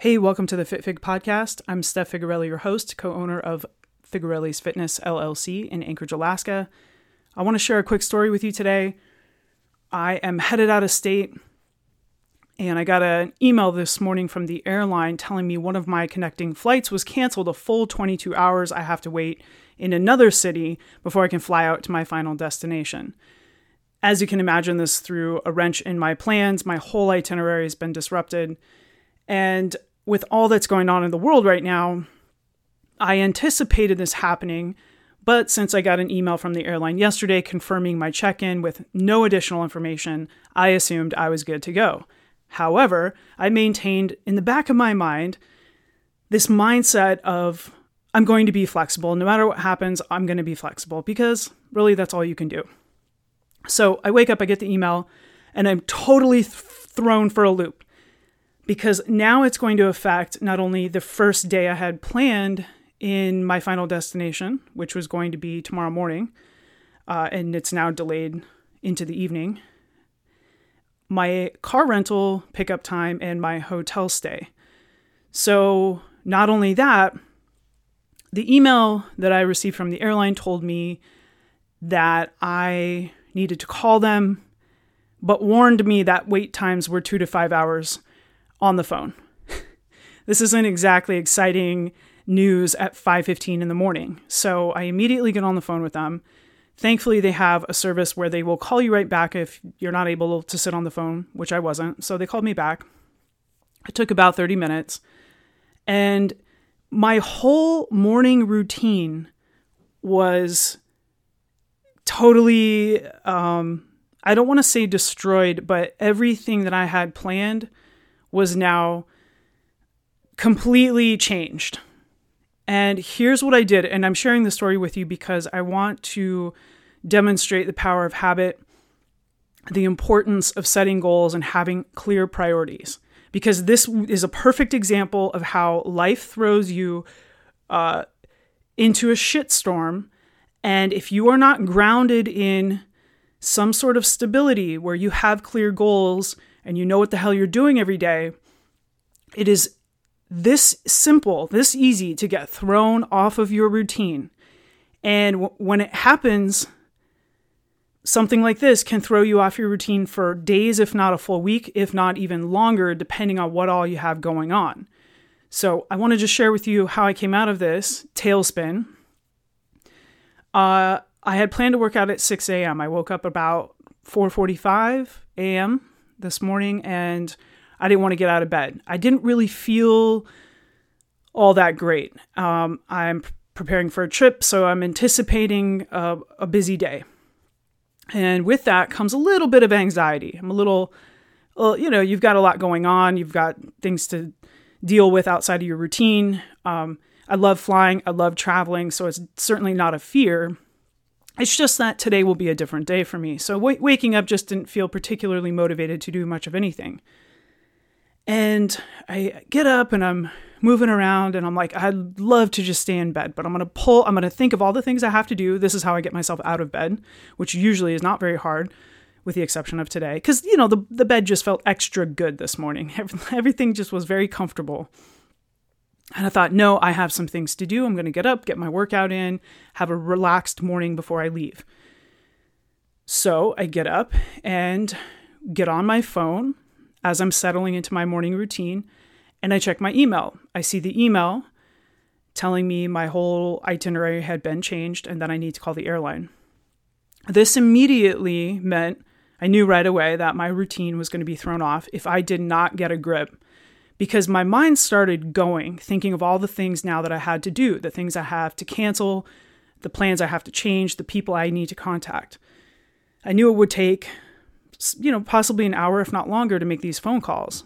Hey, welcome to the FitFig podcast. I'm Steph Figarelle, your host, co owner of Figarelle's Fitness LLC in Anchorage, Alaska. I want to share a quick story with you today. I am headed out of state, and I got an email this morning from the airline telling me one of my connecting flights was canceled a full 22 hours. I have to wait in another city before I can fly out to my final destination. As you can imagine, this threw a wrench in my plans. My whole itinerary has been disrupted. And with all that's going on in the world right now, I anticipated this happening. But since I got an email from the airline yesterday confirming my check in with no additional information, I assumed I was good to go. However, I maintained in the back of my mind this mindset of I'm going to be flexible. No matter what happens, I'm going to be flexible because really that's all you can do. So I wake up, I get the email, and I'm totally th- thrown for a loop because now it's going to affect not only the first day I had planned in my final destination, which was going to be tomorrow morning, uh, and it's now delayed into the evening, my car rental pickup time, and my hotel stay. So, not only that, the email that I received from the airline told me that I needed to call them, but warned me that wait times were two to five hours on the phone. this isn't exactly exciting news at 5:15 in the morning. So I immediately get on the phone with them. Thankfully, they have a service where they will call you right back if you're not able to sit on the phone, which I wasn't. So they called me back. It took about 30 minutes. And my whole morning routine was totally um, I don't want to say destroyed, but everything that I had planned was now completely changed. And here's what I did, and I'm sharing the story with you because I want to demonstrate the power of habit, the importance of setting goals and having clear priorities. Because this is a perfect example of how life throws you uh, into a shitstorm and if you are not grounded in some sort of stability where you have clear goals and you know what the hell you're doing every day, it is this simple, this easy to get thrown off of your routine. And w- when it happens, something like this can throw you off your routine for days, if not a full week, if not even longer, depending on what all you have going on. So, I want to just share with you how I came out of this tailspin uh, I had planned to work out at 6 a.m. I woke up about 4:45 a.m. this morning, and I didn't want to get out of bed. I didn't really feel all that great. Um, I'm preparing for a trip, so I'm anticipating a, a busy day, and with that comes a little bit of anxiety. I'm a little, well, you know, you've got a lot going on. You've got things to deal with outside of your routine. Um, I love flying, I love traveling, so it's certainly not a fear. It's just that today will be a different day for me. So w- waking up just didn't feel particularly motivated to do much of anything. And I get up and I'm moving around and I'm like, I'd love to just stay in bed, but I'm going to pull, I'm going to think of all the things I have to do. This is how I get myself out of bed, which usually is not very hard with the exception of today. Because, you know, the, the bed just felt extra good this morning. Everything just was very comfortable. And I thought, no, I have some things to do. I'm going to get up, get my workout in, have a relaxed morning before I leave. So I get up and get on my phone as I'm settling into my morning routine and I check my email. I see the email telling me my whole itinerary had been changed and that I need to call the airline. This immediately meant I knew right away that my routine was going to be thrown off if I did not get a grip because my mind started going, thinking of all the things now that I had to do, the things I have to cancel, the plans I have to change, the people I need to contact. I knew it would take, you know, possibly an hour, if not longer, to make these phone calls.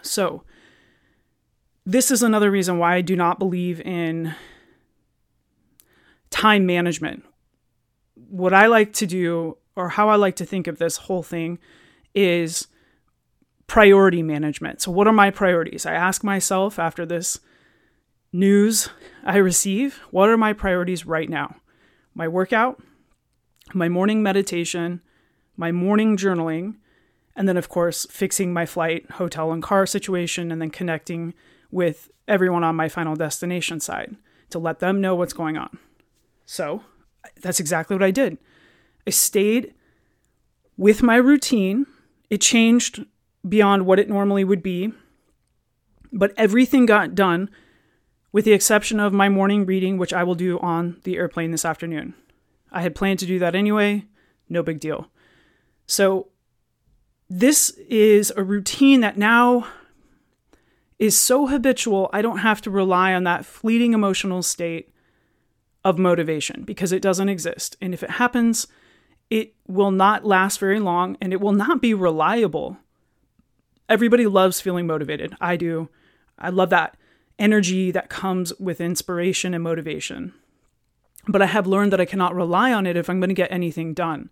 So, this is another reason why I do not believe in time management. What I like to do, or how I like to think of this whole thing, is priority management. So, what are my priorities? I ask myself after this news I receive, what are my priorities right now? My workout, my morning meditation, my morning journaling, And then, of course, fixing my flight, hotel, and car situation, and then connecting with everyone on my final destination side to let them know what's going on. So that's exactly what I did. I stayed with my routine. It changed beyond what it normally would be, but everything got done with the exception of my morning reading, which I will do on the airplane this afternoon. I had planned to do that anyway, no big deal. So, this is a routine that now is so habitual, I don't have to rely on that fleeting emotional state of motivation because it doesn't exist. And if it happens, it will not last very long and it will not be reliable. Everybody loves feeling motivated. I do. I love that energy that comes with inspiration and motivation. But I have learned that I cannot rely on it if I'm going to get anything done.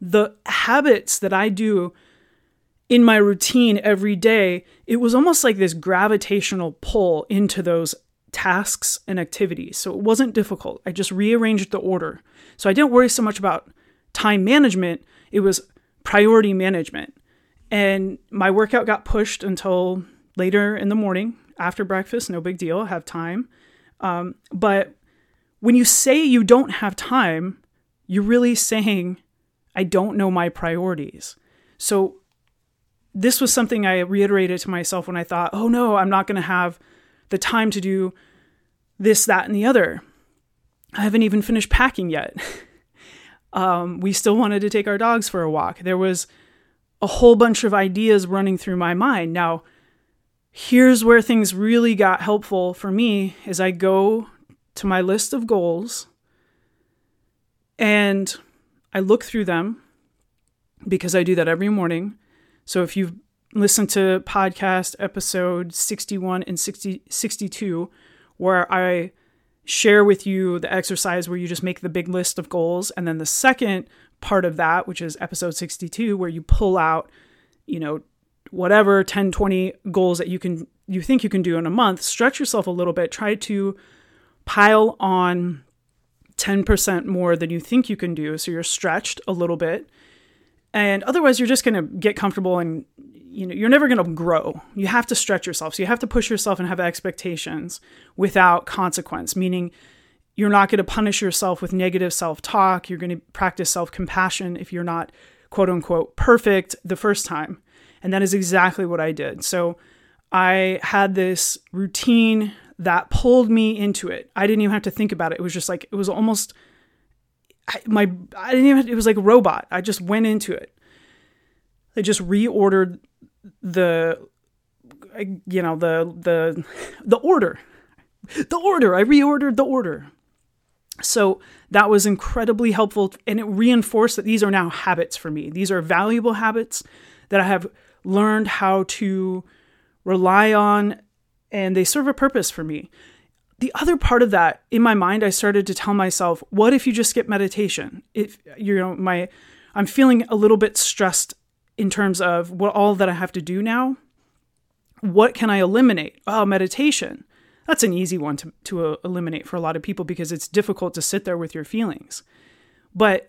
The habits that I do in my routine every day, it was almost like this gravitational pull into those tasks and activities. So it wasn't difficult. I just rearranged the order. So I didn't worry so much about time management, it was priority management. And my workout got pushed until later in the morning after breakfast, no big deal, have time. Um, but when you say you don't have time, you're really saying, I don't know my priorities. So this was something I reiterated to myself when I thought, oh no, I'm not going to have the time to do this, that, and the other. I haven't even finished packing yet. um, we still wanted to take our dogs for a walk. There was a whole bunch of ideas running through my mind. Now, here's where things really got helpful for me is I go to my list of goals and I look through them because I do that every morning. So if you've listened to podcast episode 61 and 60, 62, where I share with you the exercise where you just make the big list of goals, and then the second part of that, which is episode 62, where you pull out, you know, whatever 10 20 goals that you can you think you can do in a month stretch yourself a little bit try to pile on 10% more than you think you can do. So you're stretched a little bit. And otherwise you're just going to get comfortable and you know you're never going to grow you have to stretch yourself so you have to push yourself and have expectations without consequence meaning you're not going to punish yourself with negative self-talk you're going to practice self-compassion if you're not quote unquote perfect the first time and that is exactly what I did. So I had this routine that pulled me into it. I didn't even have to think about it. It was just like, it was almost I, my, I didn't even, it was like a robot. I just went into it. I just reordered the, uh, you know, the, the, the order, the order. I reordered the order. So that was incredibly helpful and it reinforced that these are now habits for me. These are valuable habits that I have learned how to rely on, and they serve a purpose for me. The other part of that, in my mind, I started to tell myself, what if you just skip meditation? If you know, my I'm feeling a little bit stressed in terms of what all that I have to do now. What can I eliminate? Oh, meditation. That's an easy one to, to uh, eliminate for a lot of people because it's difficult to sit there with your feelings. But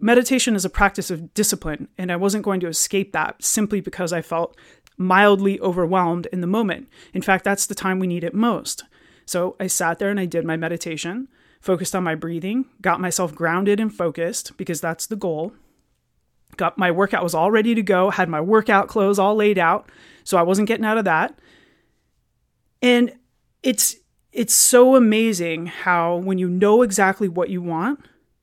meditation is a practice of discipline, and I wasn't going to escape that simply because I felt mildly overwhelmed in the moment. In fact, that's the time we need it most. So I sat there and I did my meditation, focused on my breathing, got myself grounded and focused because that's the goal. Got my workout was all ready to go, had my workout clothes all laid out, so I wasn't getting out of that. And it's it's so amazing how when you know exactly what you want,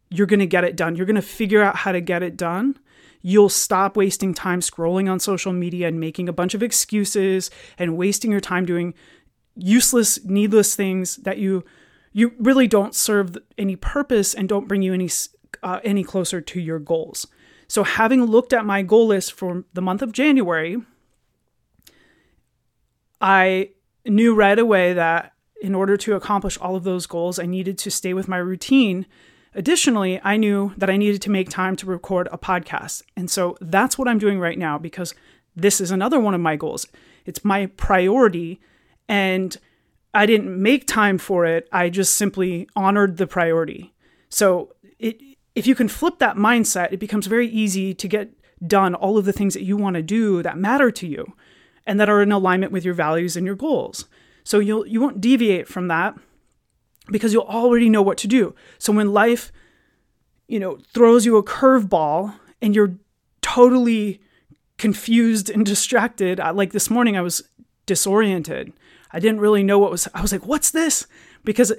you're going to get it done. You're going to figure out how to get it done. You'll stop wasting time scrolling on social media and making a bunch of excuses and wasting your time doing useless, needless things that you you really don't serve any purpose and don't bring you any uh, any closer to your goals. So having looked at my goal list for the month of January, I knew right away that in order to accomplish all of those goals, I needed to stay with my routine Additionally, I knew that I needed to make time to record a podcast. And so that's what I'm doing right now because this is another one of my goals. It's my priority. And I didn't make time for it. I just simply honored the priority. So it, if you can flip that mindset, it becomes very easy to get done all of the things that you want to do that matter to you and that are in alignment with your values and your goals. So you'll you won't deviate from that because you'll already know what to do. So when life you know throws you a curveball and you're totally confused and distracted, like this morning I was disoriented. I didn't really know what was I was like, "What's this?" Because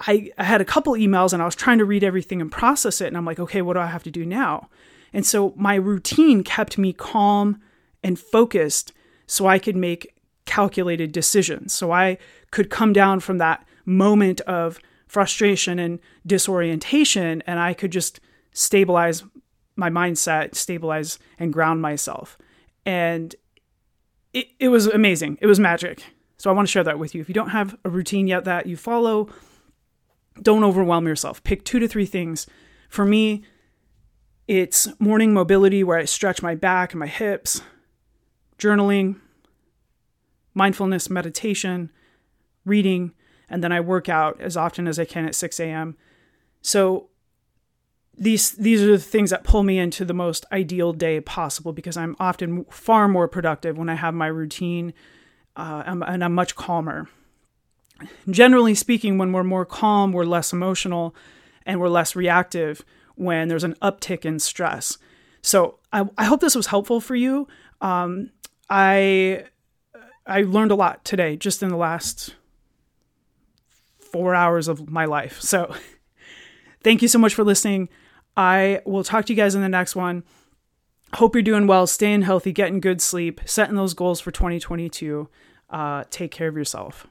I, I had a couple emails and I was trying to read everything and process it. And I'm like, okay, what do I have to do now? And so my routine kept me calm and focused so I could make calculated decisions. So I could come down from that moment of frustration and disorientation and I could just stabilize my mindset, stabilize and ground myself. And it, it was amazing. It was magic. So I want to share that with you. If you don't have a routine yet that you follow, don't overwhelm yourself. Pick two to three things. For me, it's morning mobility where I stretch my back and my hips, journaling, mindfulness, meditation, reading, and then I work out as often as I can at 6 a.m. So these these are the things that pull me into the most ideal day possible because I'm often far more productive when I have my routine uh, and I'm much calmer generally speaking, when we're more calm, we're less emotional and we're less reactive when there's an uptick in stress. So I, I hope this was helpful for you. Um, I I learned a lot today, just in the last four hours of my life. So thank you so much for listening. I will talk to you guys in the next one. Hope you're doing well, staying healthy, getting good sleep, setting those goals for 2022. Uh, take care of yourself.